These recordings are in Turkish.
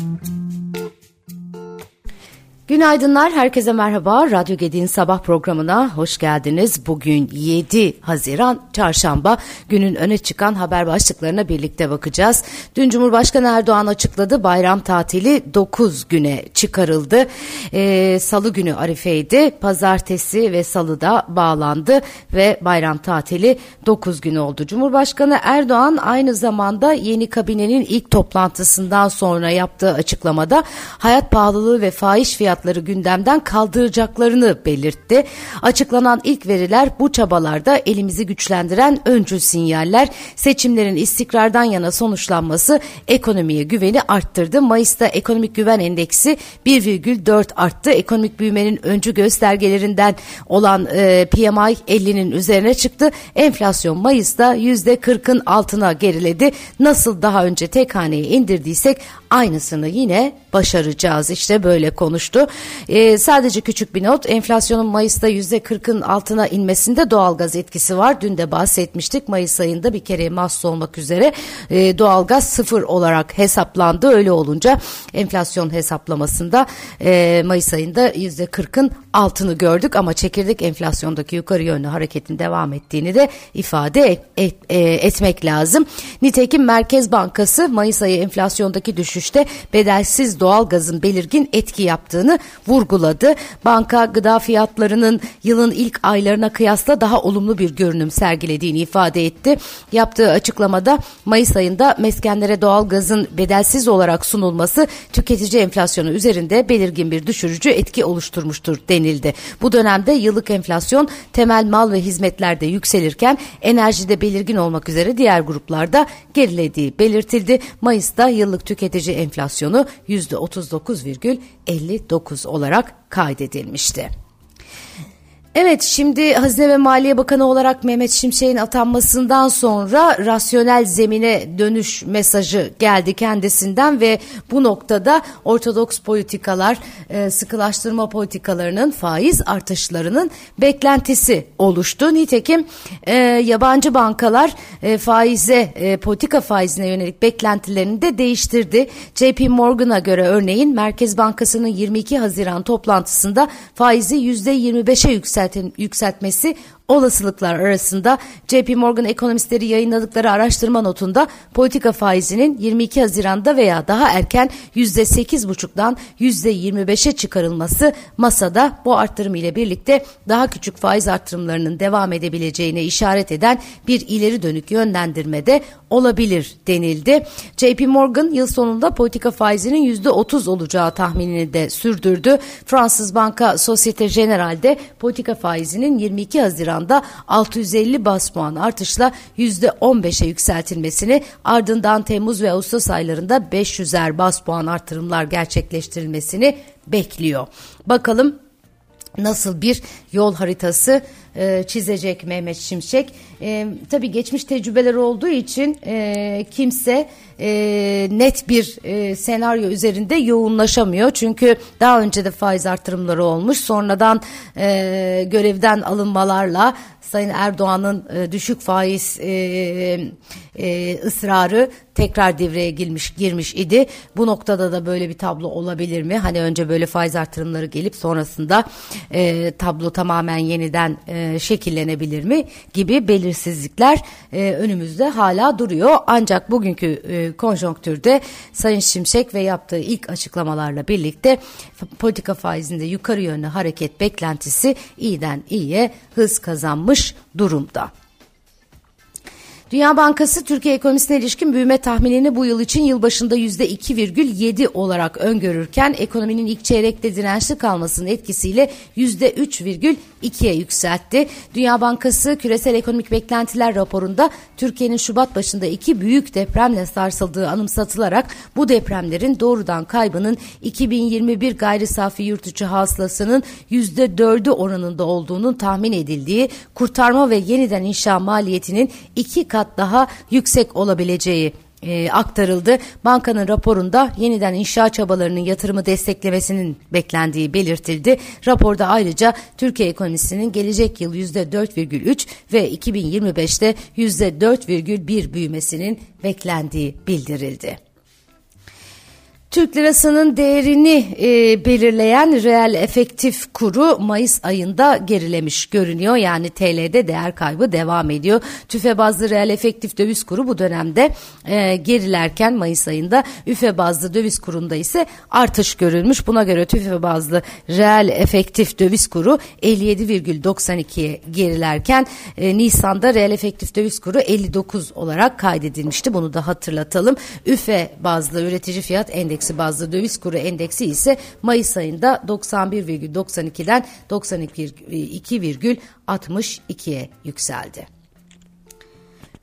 Mm-hmm. Günaydınlar, herkese merhaba. Radyo Gedi'nin sabah programına hoş geldiniz. Bugün 7 Haziran Çarşamba günün öne çıkan haber başlıklarına birlikte bakacağız. Dün Cumhurbaşkanı Erdoğan açıkladı bayram tatili 9 güne çıkarıldı. Ee, Salı günü Arife'ydi, pazartesi ve salıda bağlandı ve bayram tatili 9 gün oldu. Cumhurbaşkanı Erdoğan aynı zamanda yeni kabinenin ilk toplantısından sonra yaptığı açıklamada hayat pahalılığı ve faiz fiyatları fiyatları gündemden kaldıracaklarını belirtti. Açıklanan ilk veriler bu çabalarda elimizi güçlendiren öncül sinyaller seçimlerin istikrardan yana sonuçlanması ekonomiye güveni arttırdı. Mayıs'ta ekonomik güven endeksi 1,4 arttı. Ekonomik büyümenin öncü göstergelerinden olan e, PMI 50'nin üzerine çıktı. Enflasyon Mayıs'ta %40'ın altına geriledi. Nasıl daha önce tek haneye indirdiysek aynısını yine başaracağız. İşte böyle konuştu. Ee, sadece küçük bir not enflasyonun Mayıs'ta %40'ın altına inmesinde doğalgaz etkisi var. Dün de bahsetmiştik Mayıs ayında bir kere mahsus olmak üzere e, doğalgaz sıfır olarak hesaplandı. Öyle olunca enflasyon hesaplamasında e, Mayıs ayında %40'ın altını gördük ama çekirdek enflasyondaki yukarı yönlü hareketin devam ettiğini de ifade et, et, e, etmek lazım. Nitekim Merkez Bankası Mayıs ayı enflasyondaki düşüşte bedelsiz doğalgazın belirgin etki yaptığını vurguladı. Banka gıda fiyatlarının yılın ilk aylarına kıyasla daha olumlu bir görünüm sergilediğini ifade etti. Yaptığı açıklamada Mayıs ayında meskenlere doğalgazın bedelsiz olarak sunulması tüketici enflasyonu üzerinde belirgin bir düşürücü etki oluşturmuştur denildi. Bu dönemde yıllık enflasyon temel mal ve hizmetlerde yükselirken enerjide belirgin olmak üzere diğer gruplarda gerilediği belirtildi. Mayıs'ta yıllık tüketici enflasyonu %39,59 olarak kaydedilmişti. Evet şimdi Hazine ve Maliye Bakanı olarak Mehmet Şimşek'in atanmasından sonra rasyonel zemine dönüş mesajı geldi kendisinden ve bu noktada ortodoks politikalar, e, sıkılaştırma politikalarının faiz artışlarının beklentisi oluştu. Nitekim e, yabancı bankalar e, faize, politika faizine yönelik beklentilerini de değiştirdi. JP Morgan'a göre örneğin Merkez Bankası'nın 22 Haziran toplantısında faizi %25'e yükseltti yükseltin, yükseltmesi olasılıklar arasında JP Morgan ekonomistleri yayınladıkları araştırma notunda politika faizinin 22 Haziran'da veya daha erken %8,5'dan %25'e çıkarılması masada bu arttırım ile birlikte daha küçük faiz artırımlarının devam edebileceğine işaret eden bir ileri dönük yönlendirmede olabilir denildi. JP Morgan yıl sonunda politika faizinin %30 olacağı tahminini de sürdürdü. Fransız banka Societe Generale'de politika faizinin 22 Haziran Haziran'da 650 bas puan artışla %15'e yükseltilmesini ardından Temmuz ve Ağustos aylarında 500'er bas puan artırımlar gerçekleştirilmesini bekliyor. Bakalım nasıl bir yol haritası e, çizecek Mehmet Şimşek. E, tabii geçmiş tecrübeler olduğu için e, kimse e, net bir e, senaryo üzerinde yoğunlaşamıyor. Çünkü daha önce de faiz artırımları olmuş. Sonradan e, görevden alınmalarla Sayın Erdoğan'ın e, düşük faiz e, e, ısrarı tekrar devreye girmiş girmiş idi. Bu noktada da böyle bir tablo olabilir mi? Hani önce böyle faiz artırımları gelip sonrasında e, tablo tamamen yeniden e, şekillenebilir mi gibi belirsizlikler e, önümüzde hala duruyor. Ancak bugünkü e, konjonktürde Sayın Şimşek ve yaptığı ilk açıklamalarla birlikte politika faizinde yukarı yönlü hareket beklentisi iyiden iyiye hız kazanmış durumda. Dünya Bankası Türkiye ekonomisine ilişkin büyüme tahminini bu yıl için yılbaşında %2,7 olarak öngörürken ekonominin ilk çeyrekte dirençli kalmasının etkisiyle %3,2'ye yükseltti. Dünya Bankası küresel ekonomik beklentiler raporunda Türkiye'nin Şubat başında iki büyük depremle sarsıldığı anımsatılarak bu depremlerin doğrudan kaybının 2021 gayri safi yurt içi hasılasının %4'ü oranında olduğunun tahmin edildiği, kurtarma ve yeniden inşa maliyetinin iki kat daha yüksek olabileceği e, aktarıldı. Bankanın raporunda yeniden inşa çabalarının yatırımı desteklemesinin beklendiği belirtildi. Raporda ayrıca Türkiye ekonomisinin gelecek yıl %4,3 ve 2025'te %4,1 büyümesinin beklendiği bildirildi. Türk lirasının değerini e, belirleyen reel efektif kuru Mayıs ayında gerilemiş görünüyor. Yani TL'de değer kaybı devam ediyor. TÜFE bazlı reel efektif döviz kuru bu dönemde e, gerilerken Mayıs ayında üfe bazlı döviz kurunda ise artış görülmüş. Buna göre TÜFE bazlı reel efektif döviz kuru 57,92'ye gerilerken e, Nisan'da reel efektif döviz kuru 59 olarak kaydedilmişti. Bunu da hatırlatalım. Üfe bazlı üretici fiyat endeksi bazlı döviz kuru endeksi ise Mayıs ayında 91,92'den 92,62'ye yükseldi.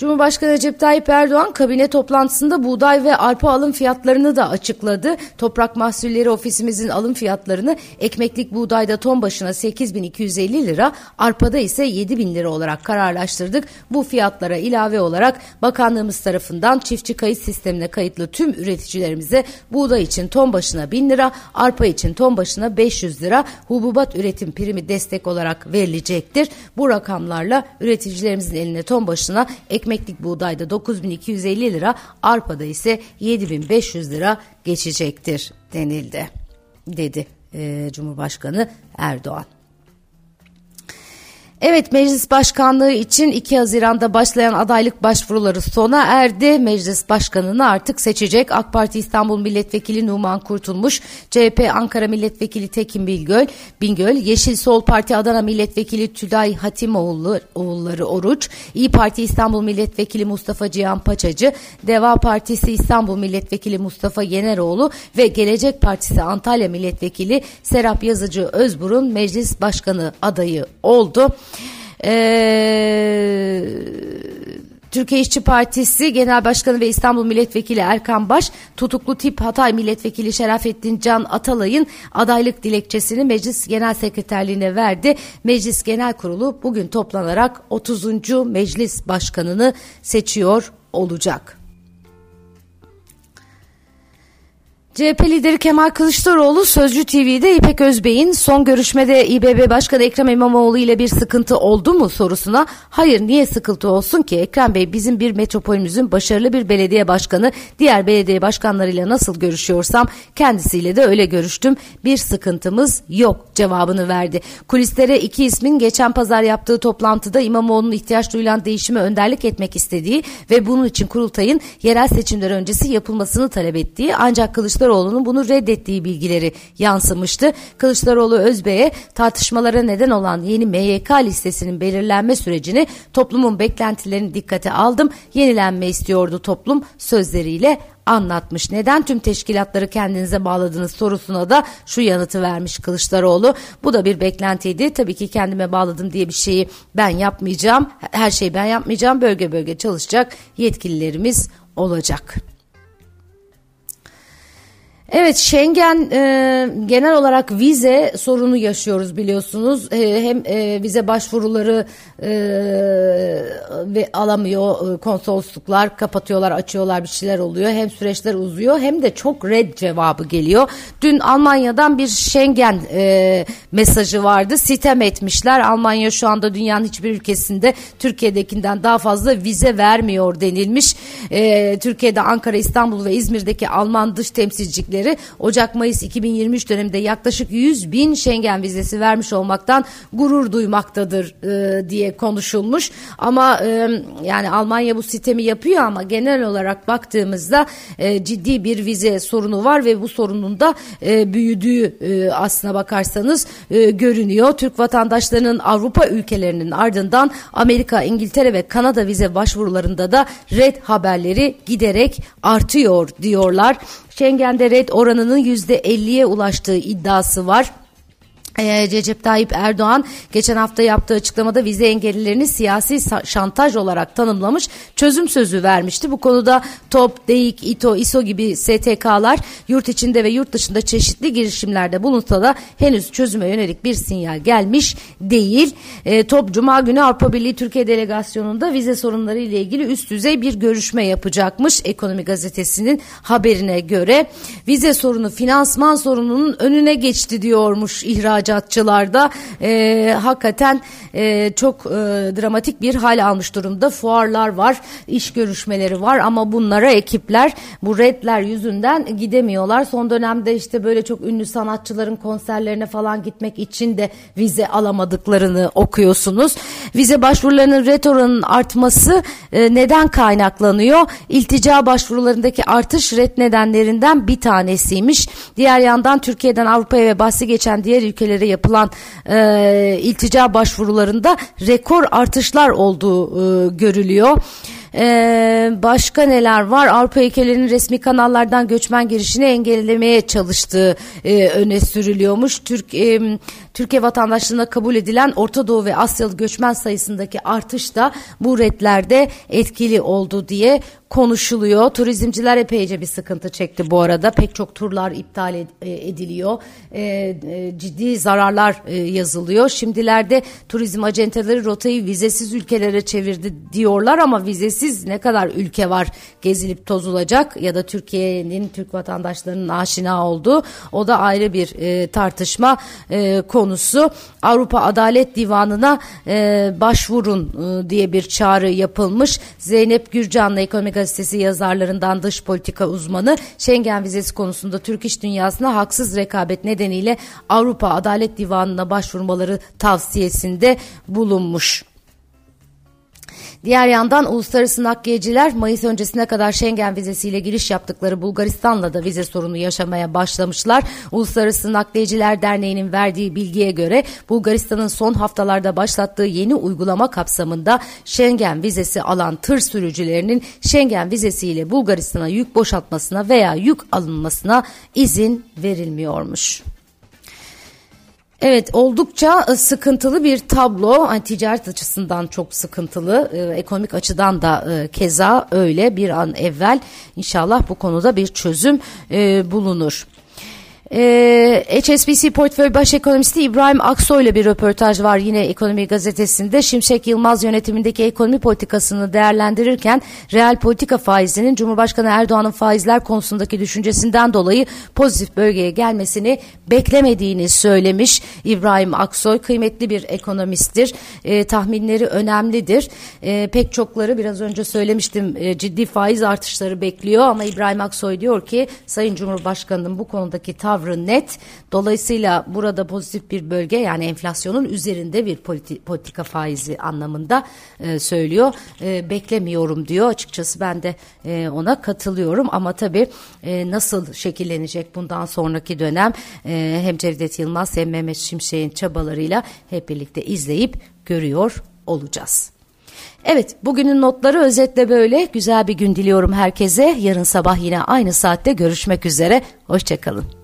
Cumhurbaşkanı Recep Tayyip Erdoğan kabine toplantısında buğday ve arpa alım fiyatlarını da açıkladı. Toprak Mahsulleri Ofisimizin alım fiyatlarını ekmeklik buğdayda ton başına 8250 lira, arpada ise 7000 lira olarak kararlaştırdık. Bu fiyatlara ilave olarak bakanlığımız tarafından çiftçi kayıt sistemine kayıtlı tüm üreticilerimize buğday için ton başına 1000 lira, arpa için ton başına 500 lira hububat üretim primi destek olarak verilecektir. Bu rakamlarla üreticilerimizin eline ton başına ekmek ekmeklik buğdayda 9250 lira, arpada ise 7500 lira geçecektir denildi dedi e, Cumhurbaşkanı Erdoğan. Evet meclis başkanlığı için 2 Haziran'da başlayan adaylık başvuruları sona erdi. Meclis başkanını artık seçecek AK Parti İstanbul Milletvekili Numan Kurtulmuş, CHP Ankara Milletvekili Tekin Bilgöl, Bingöl, Yeşil Sol Parti Adana Milletvekili Tülay Hatimoğlu oğulları Oruç, İyi Parti İstanbul Milletvekili Mustafa Cihan Paçacı, Deva Partisi İstanbul Milletvekili Mustafa Yeneroğlu ve Gelecek Partisi Antalya Milletvekili Serap Yazıcı Özburun meclis başkanı adayı oldu. Ee, Türkiye İşçi Partisi Genel Başkanı ve İstanbul Milletvekili Erkan Baş, tutuklu tip Hatay Milletvekili Şerafettin Can Atalay'ın adaylık dilekçesini Meclis Genel Sekreterliğine verdi. Meclis Genel Kurulu bugün toplanarak 30. Meclis Başkanını seçiyor olacak. CHP lideri Kemal Kılıçdaroğlu Sözcü TV'de İpek Özbey'in son görüşmede İBB Başkanı Ekrem İmamoğlu ile bir sıkıntı oldu mu sorusuna hayır niye sıkıntı olsun ki Ekrem Bey bizim bir metropolümüzün başarılı bir belediye başkanı diğer belediye başkanlarıyla nasıl görüşüyorsam kendisiyle de öyle görüştüm bir sıkıntımız yok cevabını verdi. Kulislere iki ismin geçen pazar yaptığı toplantıda İmamoğlu'nun ihtiyaç duyulan değişime önderlik etmek istediği ve bunun için kurultayın yerel seçimler öncesi yapılmasını talep ettiği ancak Kılıçdaroğlu Kılıçdaroğlu'nun bunu reddettiği bilgileri yansımıştı. Kılıçdaroğlu Özbey'e tartışmalara neden olan yeni MYK listesinin belirlenme sürecini toplumun beklentilerini dikkate aldım. Yenilenme istiyordu toplum sözleriyle anlatmış. Neden tüm teşkilatları kendinize bağladınız sorusuna da şu yanıtı vermiş Kılıçdaroğlu. Bu da bir beklentiydi. Tabii ki kendime bağladım diye bir şeyi ben yapmayacağım. Her şeyi ben yapmayacağım. Bölge bölge çalışacak yetkililerimiz olacak. Evet Schengen e, genel olarak vize sorunu yaşıyoruz biliyorsunuz. E, hem e, vize başvuruları e, ve alamıyor e, konsolosluklar kapatıyorlar açıyorlar bir şeyler oluyor. Hem süreçler uzuyor hem de çok red cevabı geliyor. Dün Almanya'dan bir Schengen e, mesajı vardı. Sitem etmişler. Almanya şu anda dünyanın hiçbir ülkesinde Türkiye'dekinden daha fazla vize vermiyor denilmiş. E, Türkiye'de Ankara, İstanbul ve İzmir'deki Alman dış temsilcilikleri ülkeleri Ocak-Mayıs 2023 döneminde yaklaşık 100 bin Schengen vizesi vermiş olmaktan gurur duymaktadır e, diye konuşulmuş. Ama e, yani Almanya bu sistemi yapıyor ama genel olarak baktığımızda e, ciddi bir vize sorunu var ve bu sorunun da e, büyüdüğü e, aslına bakarsanız e, görünüyor. Türk vatandaşlarının Avrupa ülkelerinin ardından Amerika, İngiltere ve Kanada vize başvurularında da red haberleri giderek artıyor diyorlar. Schengen'de red oranının %50'ye ulaştığı iddiası var. Ee, Recep Tayyip Erdoğan geçen hafta yaptığı açıklamada vize engellilerini siyasi şantaj olarak tanımlamış, çözüm sözü vermişti. Bu konuda TOP, DEİK, İTO, İSO gibi STK'lar yurt içinde ve yurt dışında çeşitli girişimlerde bulunsa da henüz çözüme yönelik bir sinyal gelmiş değil. E, TOP Cuma günü Avrupa Birliği Türkiye Delegasyonu'nda vize sorunları ile ilgili üst düzey bir görüşme yapacakmış. Ekonomi Gazetesi'nin haberine göre vize sorunu finansman sorununun önüne geçti diyormuş ihraç ihracatçılarda e, hakikaten e, çok e, dramatik bir hal almış durumda. Fuarlar var, iş görüşmeleri var ama bunlara ekipler bu redler yüzünden gidemiyorlar. Son dönemde işte böyle çok ünlü sanatçıların konserlerine falan gitmek için de vize alamadıklarını okuyorsunuz. Vize başvurularının red oranının artması e, neden kaynaklanıyor? İltica başvurularındaki artış red nedenlerinden bir tanesiymiş. Diğer yandan Türkiye'den Avrupa'ya ve bahsi geçen diğer ülkelere yapılan e, iltica başvurularında rekor artışlar olduğu e, görülüyor. Ee, başka neler var? Avrupa ülkelerinin resmi kanallardan göçmen girişini engellemeye çalıştığı e, öne sürülüyormuş. Türk e, Türkiye vatandaşlığına kabul edilen Orta Doğu ve Asyalı göçmen sayısındaki artış da bu redlerde etkili oldu diye konuşuluyor. Turizmciler epeyce bir sıkıntı çekti bu arada. Pek çok turlar iptal e, ediliyor. E, e, ciddi zararlar yazılıyor. Şimdilerde turizm acenteleri rotayı vizesiz ülkelere çevirdi diyorlar ama vizesiz ne kadar ülke var gezilip tozulacak ya da Türkiye'nin Türk vatandaşlarının aşina olduğu o da ayrı bir tartışma e, konusu. Avrupa Adalet Divanı'na e, başvurun e, diye bir çağrı yapılmış. Zeynep Gürcan'la Ekonomi Gazetesi yazarlarından dış politika uzmanı Schengen vizesi konusunda Türk iş dünyasına haksız rekabet nedeniyle Avrupa Adalet Divanı'na başvurmaları tavsiyesinde bulunmuş. Diğer yandan uluslararası nakliyeciler Mayıs öncesine kadar Schengen vizesiyle giriş yaptıkları Bulgaristan'la da vize sorunu yaşamaya başlamışlar. Uluslararası Nakliyeciler Derneği'nin verdiği bilgiye göre Bulgaristan'ın son haftalarda başlattığı yeni uygulama kapsamında Schengen vizesi alan tır sürücülerinin Schengen vizesiyle Bulgaristan'a yük boşaltmasına veya yük alınmasına izin verilmiyormuş. Evet oldukça e, sıkıntılı bir tablo. Yani ticaret açısından çok sıkıntılı. E, ekonomik açıdan da e, keza öyle bir an evvel inşallah bu konuda bir çözüm bulunur. Ee, HSBC Portföy Baş Ekonomisti İbrahim Aksoy ile bir röportaj var yine Ekonomi Gazetesi'nde. Şimşek Yılmaz yönetimindeki ekonomi politikasını değerlendirirken reel politika faizinin Cumhurbaşkanı Erdoğan'ın faizler konusundaki düşüncesinden dolayı pozitif bölgeye gelmesini beklemediğini söylemiş İbrahim Aksoy. Kıymetli bir ekonomisttir. E, tahminleri önemlidir. E, pek çokları biraz önce söylemiştim e, ciddi faiz artışları bekliyor ama İbrahim Aksoy diyor ki Sayın Cumhurbaşkanı'nın bu konudaki tavrı tavrı net. Dolayısıyla burada pozitif bir bölge yani enflasyonun üzerinde bir politi politika faizi anlamında e, söylüyor. E, beklemiyorum diyor. Açıkçası ben de e, ona katılıyorum ama tabii e, nasıl şekillenecek bundan sonraki dönem e, hem Cevdet Yılmaz hem Mehmet Şimşek'in çabalarıyla hep birlikte izleyip görüyor olacağız. Evet bugünün notları özetle böyle. Güzel bir gün diliyorum herkese. Yarın sabah yine aynı saatte görüşmek üzere. Hoşçakalın.